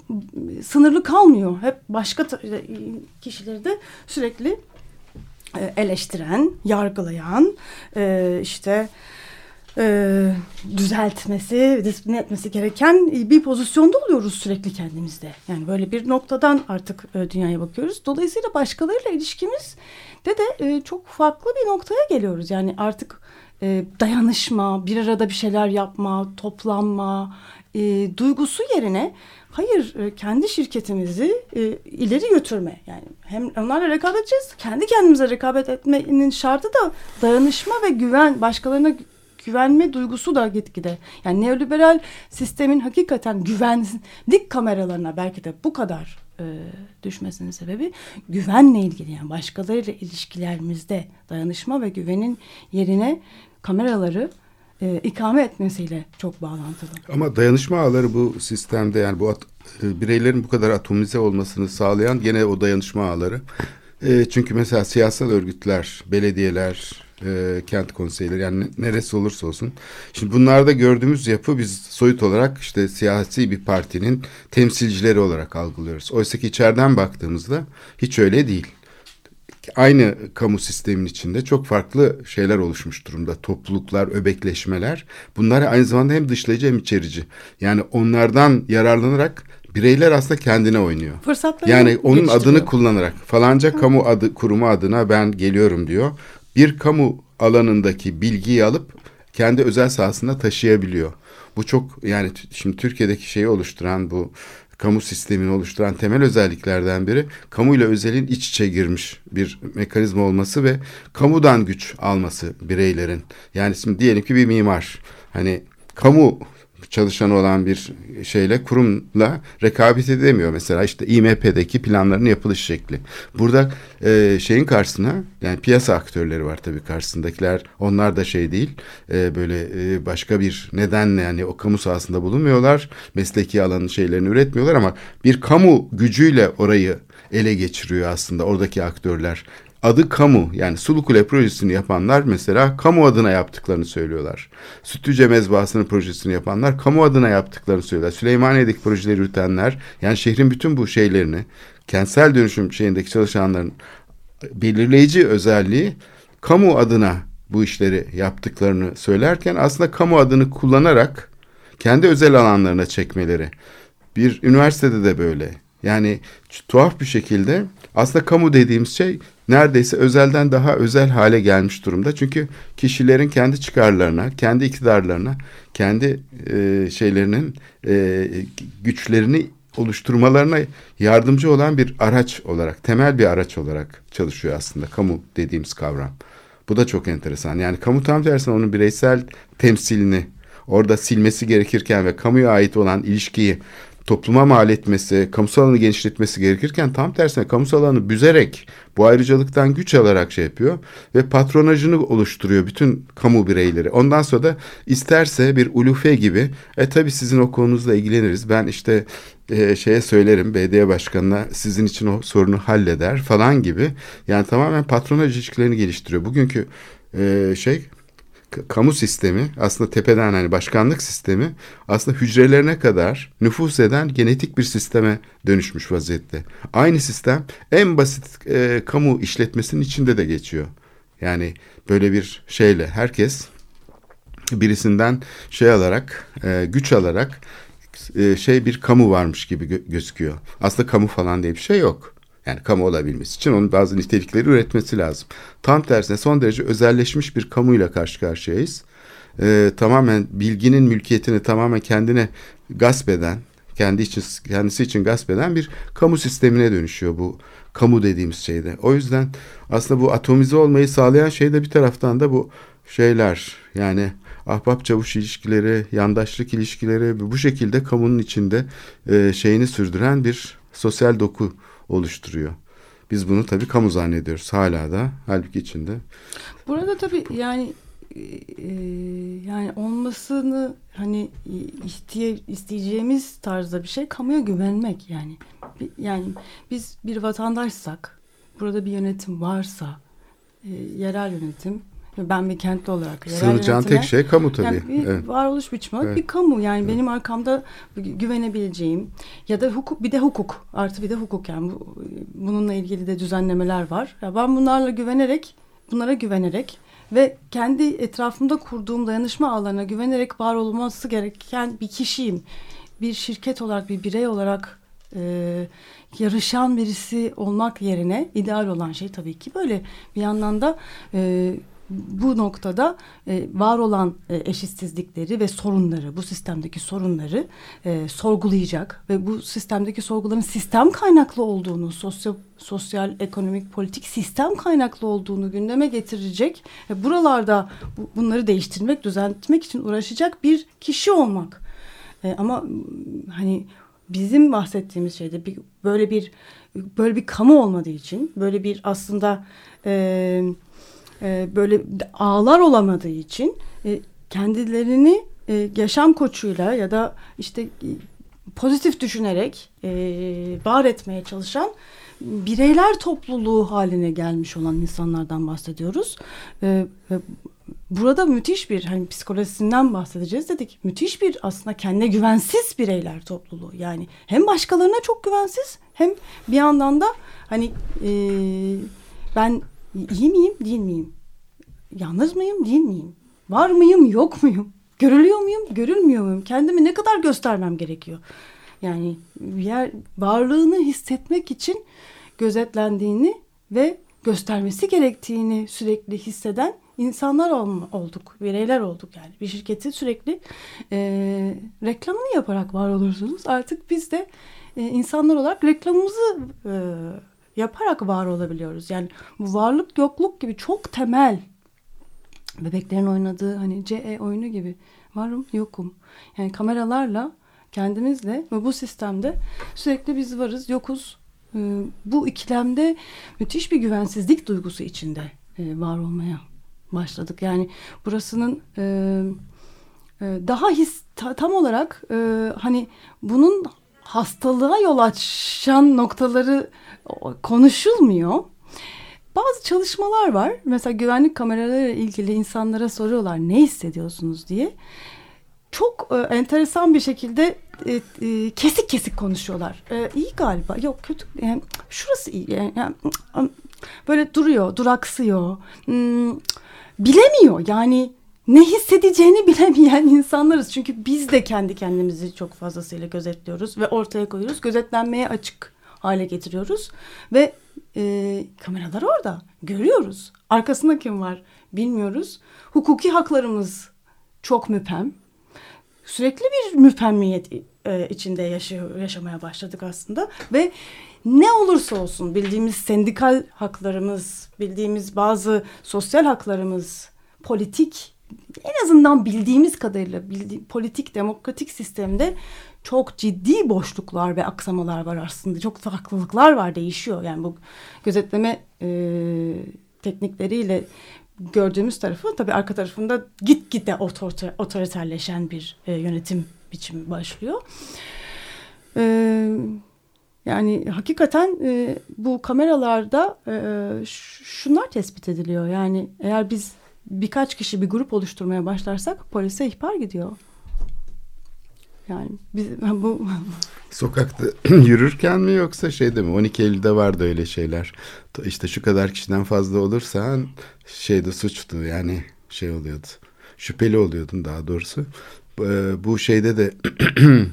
sınırlı kalmıyor. Hep başka e, kişileri de sürekli e, eleştiren, yargılayan, e, düzeltmesi, disiplin etmesi gereken bir pozisyonda oluyoruz sürekli kendimizde. Yani böyle bir noktadan artık dünyaya bakıyoruz. Dolayısıyla başkalarıyla ilişkimiz de de çok farklı bir noktaya geliyoruz. Yani artık e, dayanışma, bir arada bir şeyler yapma, toplanma e, duygusu yerine hayır e, kendi şirketimizi e, ileri götürme. Yani hem onlarla rekabet edeceğiz, kendi kendimize rekabet etmenin şartı da dayanışma ve güven, başkalarına güvenme duygusu da gitgide. Yani neoliberal sistemin hakikaten güvenlik kameralarına belki de bu kadar e, düşmesinin sebebi güvenle ilgili. Yani başkalarıyla ilişkilerimizde dayanışma ve güvenin yerine kameraları e, ikame etmesiyle çok bağlantılı.
Ama dayanışma ağları bu sistemde yani bu at, e, bireylerin bu kadar atomize olmasını sağlayan gene o dayanışma ağları. E, çünkü mesela siyasal örgütler, belediyeler, e, kent konseyleri yani neresi olursa olsun. Şimdi bunlarda gördüğümüz yapı biz soyut olarak işte siyasi bir partinin temsilcileri olarak algılıyoruz. Oysa ki içeriden baktığımızda hiç öyle değil aynı kamu sistemin içinde çok farklı şeyler oluşmuş durumda. Topluluklar, öbekleşmeler. Bunlar aynı zamanda hem dışlayıcı hem içerici. Yani onlardan yararlanarak bireyler aslında kendine oynuyor.
Fırsatları
Yani onun adını kullanarak falanca Hı. kamu adı kurumu adına ben geliyorum diyor. Bir kamu alanındaki bilgiyi alıp kendi özel sahasında taşıyabiliyor. Bu çok yani şimdi Türkiye'deki şeyi oluşturan bu kamu sistemini oluşturan temel özelliklerden biri kamuyla özelin iç içe girmiş bir mekanizma olması ve kamudan güç alması bireylerin. Yani şimdi diyelim ki bir mimar hani kamu çalışan olan bir şeyle kurumla rekabet edemiyor mesela. İşte İMP'deki planların yapılış şekli. Burada e, şeyin karşısına yani piyasa aktörleri var tabii karşısındakiler. Onlar da şey değil e, böyle e, başka bir nedenle yani o kamu sahasında bulunmuyorlar. Mesleki alanın şeylerini üretmiyorlar ama bir kamu gücüyle orayı ele geçiriyor aslında oradaki aktörler adı kamu yani Sulu Kule projesini yapanlar mesela kamu adına yaptıklarını söylüyorlar. Sütlüce Mezbahası'nın projesini yapanlar kamu adına yaptıklarını söylüyorlar. Süleymaniye'deki projeleri yürütenler yani şehrin bütün bu şeylerini kentsel dönüşüm şeyindeki çalışanların belirleyici özelliği kamu adına bu işleri yaptıklarını söylerken aslında kamu adını kullanarak kendi özel alanlarına çekmeleri. Bir üniversitede de böyle. Yani tuhaf bir şekilde aslında kamu dediğimiz şey neredeyse özelden daha özel hale gelmiş durumda. Çünkü kişilerin kendi çıkarlarına, kendi iktidarlarına, kendi e, şeylerinin e, güçlerini oluşturmalarına yardımcı olan bir araç olarak, temel bir araç olarak çalışıyor aslında kamu dediğimiz kavram. Bu da çok enteresan. Yani kamu tam tersine onun bireysel temsilini orada silmesi gerekirken ve kamuya ait olan ilişkiyi topluma mal etmesi, kamusal alanı genişletmesi gerekirken tam tersine kamusal alanı büzerek bu ayrıcalıktan güç alarak şey yapıyor ve patronajını oluşturuyor bütün kamu bireyleri. Ondan sonra da isterse bir ulufe gibi e tabi sizin o konunuzla ilgileniriz. Ben işte e, şeye söylerim BD başkanına sizin için o sorunu halleder falan gibi. Yani tamamen patronaj ilişkilerini geliştiriyor. Bugünkü e, şey kamu sistemi aslında tepeden hani başkanlık sistemi aslında hücrelerine kadar nüfus eden genetik bir sisteme dönüşmüş vaziyette. Aynı sistem en basit e, kamu işletmesinin içinde de geçiyor. Yani böyle bir şeyle herkes birisinden şey alarak e, güç alarak e, şey bir kamu varmış gibi gö- gözüküyor. Aslında kamu falan diye bir şey yok. Yani kamu olabilmesi için onun bazı nitelikleri üretmesi lazım. Tam tersine son derece özelleşmiş bir kamuyla karşı karşıyayız. Ee, tamamen bilginin mülkiyetini tamamen kendine gasp eden, kendi için kendisi için gasp eden bir kamu sistemine dönüşüyor bu kamu dediğimiz şeyde. O yüzden aslında bu atomize olmayı sağlayan şey de bir taraftan da bu şeyler yani ahbap çavuş ilişkileri, yandaşlık ilişkileri bu şekilde kamunun içinde e, şeyini sürdüren bir sosyal doku oluşturuyor. Biz bunu tabii kamu zannediyoruz hala da halbuki içinde.
Burada tabii yani e, yani olmasını hani isteye, isteyeceğimiz tarzda bir şey kamuya güvenmek yani. Yani biz bir vatandaşsak, burada bir yönetim varsa, e, yerel yönetim ben bir kentli olarak.
Sığınacağın tek şey kamu tabii. Yani
bir evet. varoluş biçimi evet. bir kamu. Yani evet. benim arkamda güvenebileceğim ya da hukuk bir de hukuk artı bir de hukuk yani bu, bununla ilgili de düzenlemeler var. Ya ben bunlarla güvenerek bunlara güvenerek ve kendi etrafımda kurduğum dayanışma ağlarına güvenerek var olması gereken bir kişiyim. Bir şirket olarak bir birey olarak e, yarışan birisi olmak yerine ideal olan şey tabii ki böyle bir yandan da e, bu noktada e, var olan e, eşitsizlikleri ve sorunları, bu sistemdeki sorunları e, sorgulayacak ve bu sistemdeki sorguların sistem kaynaklı olduğunu, sosyal, sosyal, ekonomik, politik sistem kaynaklı olduğunu gündeme getirecek ve buralarda bu, bunları değiştirmek, düzeltmek için uğraşacak bir kişi olmak. E, ama hani bizim bahsettiğimiz şeyde bir, böyle bir böyle bir kamu olmadığı için, böyle bir aslında e, e, böyle ağlar olamadığı için e, kendilerini e, yaşam koçuyla ya da işte e, pozitif düşünerek e, var etmeye çalışan bireyler topluluğu haline gelmiş olan insanlardan bahsediyoruz. E, ve burada müthiş bir hani psikolojisinden bahsedeceğiz dedik. Müthiş bir aslında kendine güvensiz bireyler topluluğu. Yani hem başkalarına çok güvensiz hem bir yandan da hani e, ben iyi miyim değil miyim? Yalnız mıyım değil miyim? Var mıyım yok muyum? Görülüyor muyum görülmüyor muyum? Kendimi ne kadar göstermem gerekiyor? Yani yer varlığını hissetmek için gözetlendiğini ve göstermesi gerektiğini sürekli hisseden insanlar olduk, bireyler olduk yani. Bir şirketi sürekli e, reklamını yaparak var olursunuz. Artık biz de e, insanlar olarak reklamımızı e, yaparak var olabiliyoruz. Yani bu varlık yokluk gibi çok temel bebeklerin oynadığı hani CE oyunu gibi varım yokum. Yani kameralarla kendimizle ve bu sistemde sürekli biz varız yokuz. Ee, bu ikilemde müthiş bir güvensizlik duygusu içinde e, var olmaya başladık. Yani burasının e, e, daha his tam olarak hani bunun hastalığa yol açan noktaları konuşulmuyor. Bazı çalışmalar var. Mesela güvenlik kameraları ilgili insanlara soruyorlar ne hissediyorsunuz diye. Çok e, enteresan bir şekilde e, e, kesik kesik konuşuyorlar. E, iyi galiba. Yok kötü. Yani, şurası iyi. Yani, yani, böyle duruyor, duraksıyor. Hmm, bilemiyor. Yani ne hissedeceğini bilemeyen insanlarız. Çünkü biz de kendi kendimizi çok fazlasıyla gözetliyoruz ve ortaya koyuyoruz. Gözetlenmeye açık hale getiriyoruz ve e, kameralar orada görüyoruz. Arkasında kim var bilmiyoruz. Hukuki haklarımız çok müpem. Sürekli bir müpemmiyet e, içinde yaşıyor, yaşamaya başladık aslında ve ne olursa olsun bildiğimiz sendikal haklarımız, bildiğimiz bazı sosyal haklarımız, politik en azından bildiğimiz kadarıyla bildi, politik demokratik sistemde çok ciddi boşluklar ve aksamalar var aslında. Çok farklılıklar var, değişiyor. Yani bu gözetleme e, teknikleriyle gördüğümüz tarafı tabii arka tarafında gitgide otoriter, otoriterleşen bir e, yönetim biçimi başlıyor. E, yani hakikaten e, bu kameralarda e, şunlar tespit ediliyor. Yani eğer biz birkaç kişi bir grup oluşturmaya başlarsak polise ihbar gidiyor. Yani biz, bu
Sokakta yürürken mi yoksa şeyde mi? 12 Eylül'de vardı öyle şeyler. İşte şu kadar kişiden fazla olursan şeyde suçtu yani şey oluyordu. Şüpheli oluyordun daha doğrusu. Bu şeyde de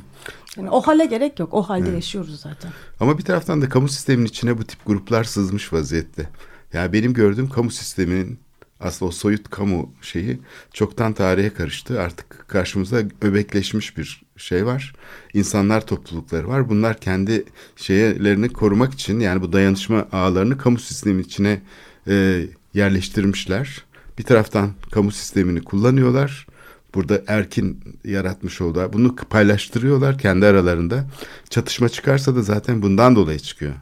yani o hale gerek yok. O halde yaşıyoruz zaten.
ama bir taraftan da kamu sisteminin içine bu tip gruplar sızmış vaziyette. Yani benim gördüğüm kamu sisteminin aslında o soyut kamu şeyi çoktan tarihe karıştı. Artık karşımızda öbekleşmiş bir şey var. İnsanlar toplulukları var. Bunlar kendi şeylerini korumak için yani bu dayanışma ağlarını kamu sistemin içine e, yerleştirmişler. Bir taraftan kamu sistemini kullanıyorlar. Burada Erkin yaratmış olduğu bunu paylaştırıyorlar kendi aralarında. Çatışma çıkarsa da zaten bundan dolayı çıkıyor.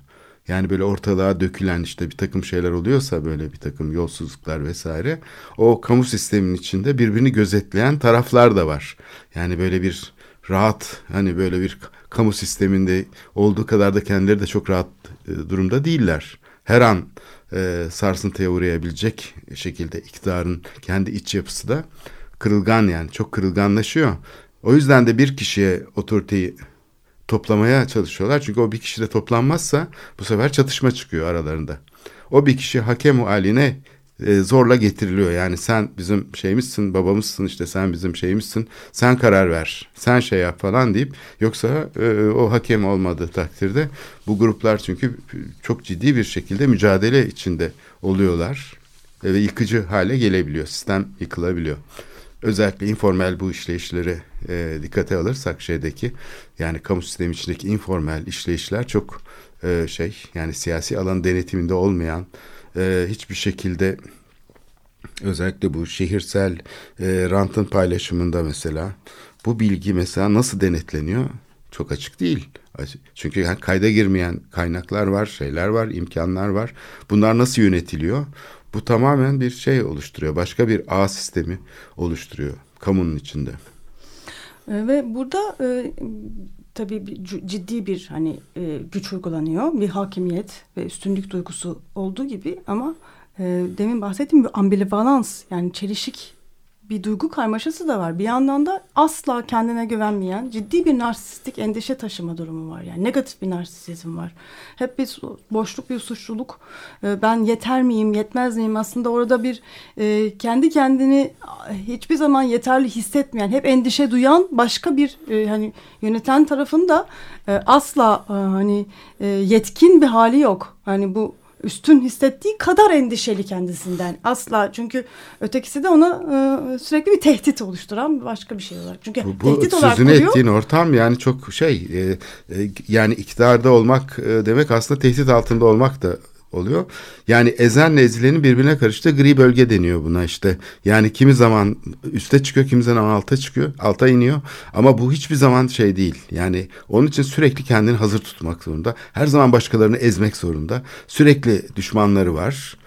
Yani böyle ortalığa dökülen işte bir takım şeyler oluyorsa böyle bir takım yolsuzluklar vesaire o kamu sisteminin içinde birbirini gözetleyen taraflar da var. Yani böyle bir rahat hani böyle bir kamu sisteminde olduğu kadar da kendileri de çok rahat e, durumda değiller. Her an e, sarsıntıya uğrayabilecek şekilde iktidarın kendi iç yapısı da kırılgan yani çok kırılganlaşıyor. O yüzden de bir kişiye otoriteyi toplamaya çalışıyorlar. Çünkü o bir kişi de toplanmazsa bu sefer çatışma çıkıyor aralarında. O bir kişi hakem haline e, zorla getiriliyor. Yani sen bizim şeyimizsin, babamızsın işte sen bizim şeyimizsin. Sen karar ver, sen şey yap falan deyip yoksa e, o hakem olmadığı takdirde bu gruplar çünkü çok ciddi bir şekilde mücadele içinde oluyorlar e, ve yıkıcı hale gelebiliyor. Sistem yıkılabiliyor. Özellikle informal bu işleyişleri e, dikkate alırsak şeydeki yani kamu sistemi içindeki informal işleyişler çok e, şey yani siyasi alan denetiminde olmayan e, hiçbir şekilde özellikle bu şehirsel e, rantın paylaşımında mesela bu bilgi mesela nasıl denetleniyor çok açık değil. Çünkü yani kayda girmeyen kaynaklar var, şeyler var, imkanlar var. Bunlar nasıl yönetiliyor? Bu tamamen bir şey oluşturuyor. Başka bir ağ sistemi oluşturuyor kamunun içinde.
E, ve burada e, tabii ciddi bir hani e, güç uygulanıyor. Bir hakimiyet ve üstünlük duygusu olduğu gibi ama e, demin bahsettiğim bir ambivalans yani çelişik bir duygu karmaşası da var. Bir yandan da asla kendine güvenmeyen ciddi bir narsistik endişe taşıma durumu var. Yani negatif bir narsisizm var. Hep bir boşluk, bir suçluluk. Ee, ben yeter miyim, yetmez miyim? Aslında orada bir e, kendi kendini hiçbir zaman yeterli hissetmeyen, hep endişe duyan başka bir e, hani yöneten tarafın da e, asla hani yetkin bir hali yok. Hani bu üstün hissettiği kadar endişeli kendisinden. Asla çünkü ötekisi de ona e, sürekli bir tehdit oluşturan başka bir şey olarak. Çünkü
bu, bu
tehdit
olarak sözünü ettiğin ortam yani çok şey e, e, yani iktidarda olmak e, demek aslında tehdit altında olmak da oluyor. Yani ezenle ezilenin birbirine karıştığı gri bölge deniyor buna işte. Yani kimi zaman üste çıkıyor, kimi zaman alta çıkıyor, alta iniyor. Ama bu hiçbir zaman şey değil. Yani onun için sürekli kendini hazır tutmak zorunda. Her zaman başkalarını ezmek zorunda. Sürekli düşmanları var.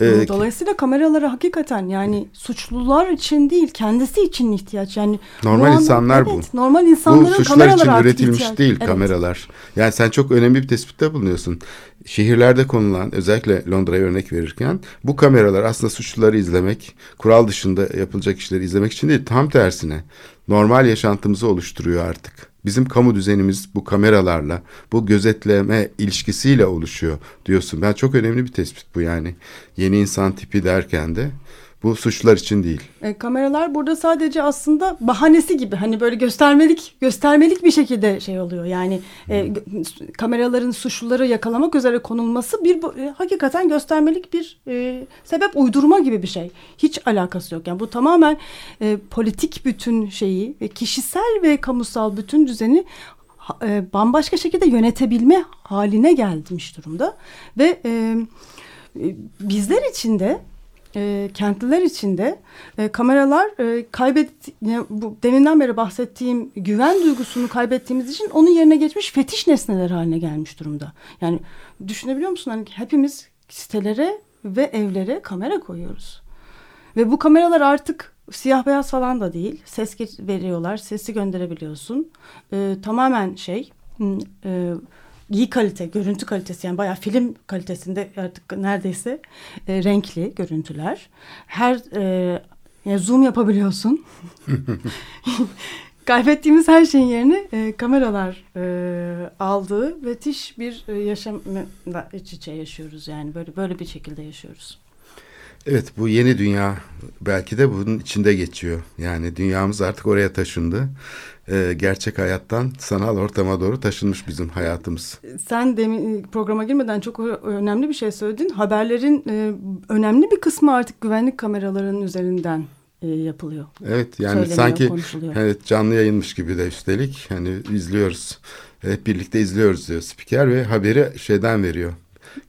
Ee, Dolayısıyla kameralara hakikaten yani suçlular için değil kendisi için ihtiyaç yani
normal anda, insanlar
evet,
bu.
Normal insanların
bu suçlar için üretilmiş ihtiyaç. değil evet. kameralar. Yani sen çok önemli bir tespitte bulunuyorsun. Şehirlerde konulan özellikle Londra'ya örnek verirken bu kameralar aslında suçluları izlemek, kural dışında yapılacak işleri izlemek için değil tam tersine normal yaşantımızı oluşturuyor artık. Bizim kamu düzenimiz bu kameralarla, bu gözetleme ilişkisiyle oluşuyor diyorsun. Ben çok önemli bir tespit bu yani. Yeni insan tipi derken de bu suçlar için değil.
E, kameralar burada sadece aslında bahanesi gibi hani böyle göstermelik göstermelik bir şekilde şey oluyor. Yani e, kameraların suçluları yakalamak üzere konulması bir e, hakikaten göstermelik bir e, sebep uydurma gibi bir şey. Hiç alakası yok. Yani bu tamamen e, politik bütün şeyi ve kişisel ve kamusal bütün düzeni e, bambaşka şekilde yönetebilme haline gelmiş durumda ve e, e bizler için de e, kentliler içinde e, kameralar e, kaybet yani bu deminden beri bahsettiğim güven duygusunu kaybettiğimiz için onun yerine geçmiş fetiş nesneler haline gelmiş durumda. Yani düşünebiliyor musun hani hepimiz sitelere ve evlere kamera koyuyoruz. Ve bu kameralar artık siyah beyaz falan da değil. Ses veriyorlar, sesi gönderebiliyorsun. E, tamamen şey e, iyi kalite, görüntü kalitesi yani bayağı film kalitesinde artık neredeyse e, renkli görüntüler. Her e, yani zoom yapabiliyorsun. Kaybettiğimiz her şeyin yerine e, kameralar e, aldığı müthiş bir e, yaşamla iç içe yaşıyoruz yani böyle böyle bir şekilde yaşıyoruz.
Evet bu yeni dünya belki de bunun içinde geçiyor. Yani dünyamız artık oraya taşındı. Ee, gerçek hayattan sanal ortama doğru taşınmış bizim hayatımız.
Sen demin programa girmeden çok önemli bir şey söyledin. Haberlerin e, önemli bir kısmı artık güvenlik kameralarının üzerinden e, yapılıyor.
Evet yani
Söyleniyor,
sanki evet canlı yayınmış gibi de üstelik hani izliyoruz. Hep birlikte izliyoruz diyor spiker ve haberi şeyden veriyor.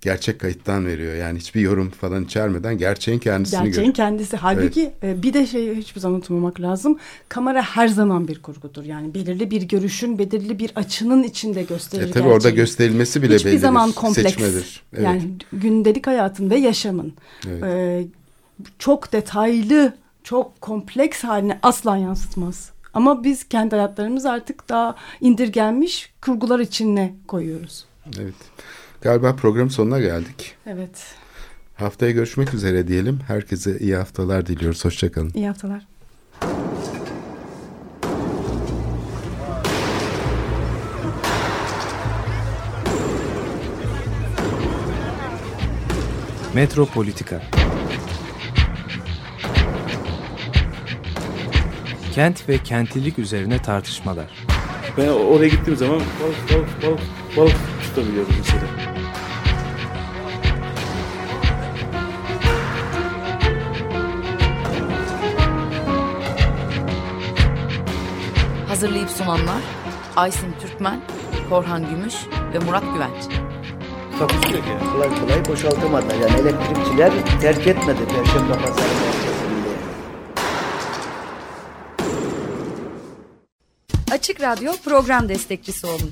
Gerçek kayıttan veriyor. Yani hiçbir yorum falan içermeden gerçeğin kendisini
Gerçeğin
görüyor.
kendisi. Halbuki e, bir de şeyi hiçbir zaman unutmamak lazım. Kamera her zaman bir kurgudur. Yani belirli bir görüşün, belirli bir açının içinde gösterir
E tabii orada
gerçeği.
gösterilmesi bile
Hiçbir zaman kompleks.
seçmedir. Evet.
Yani gündelik hayatın ve yaşamın
Evet.
e, çok detaylı, çok kompleks haline asla yansıtmaz. Ama biz kendi hayatlarımızı artık daha indirgenmiş kurgular içine koyuyoruz.
evet. Galiba programın sonuna geldik.
Evet.
Haftaya görüşmek üzere diyelim. Herkese iyi haftalar diliyoruz. Hoşçakalın.
İyi haftalar.
Metropolitika Kent ve kentlilik üzerine tartışmalar.
Ben oraya gittiğim zaman balık balık balık balık tutabiliyordum mesela.
Hazırlayıp sunanlar Aysin Türkmen, Korhan Gümüş ve Murat Güvenç.
Takusu yok yani.
Kolay kolay boşaltamadılar. Yani elektrikçiler terk etmedi Perşembe Pazarı merkezinde.
Açık Radyo program destekçisi olun.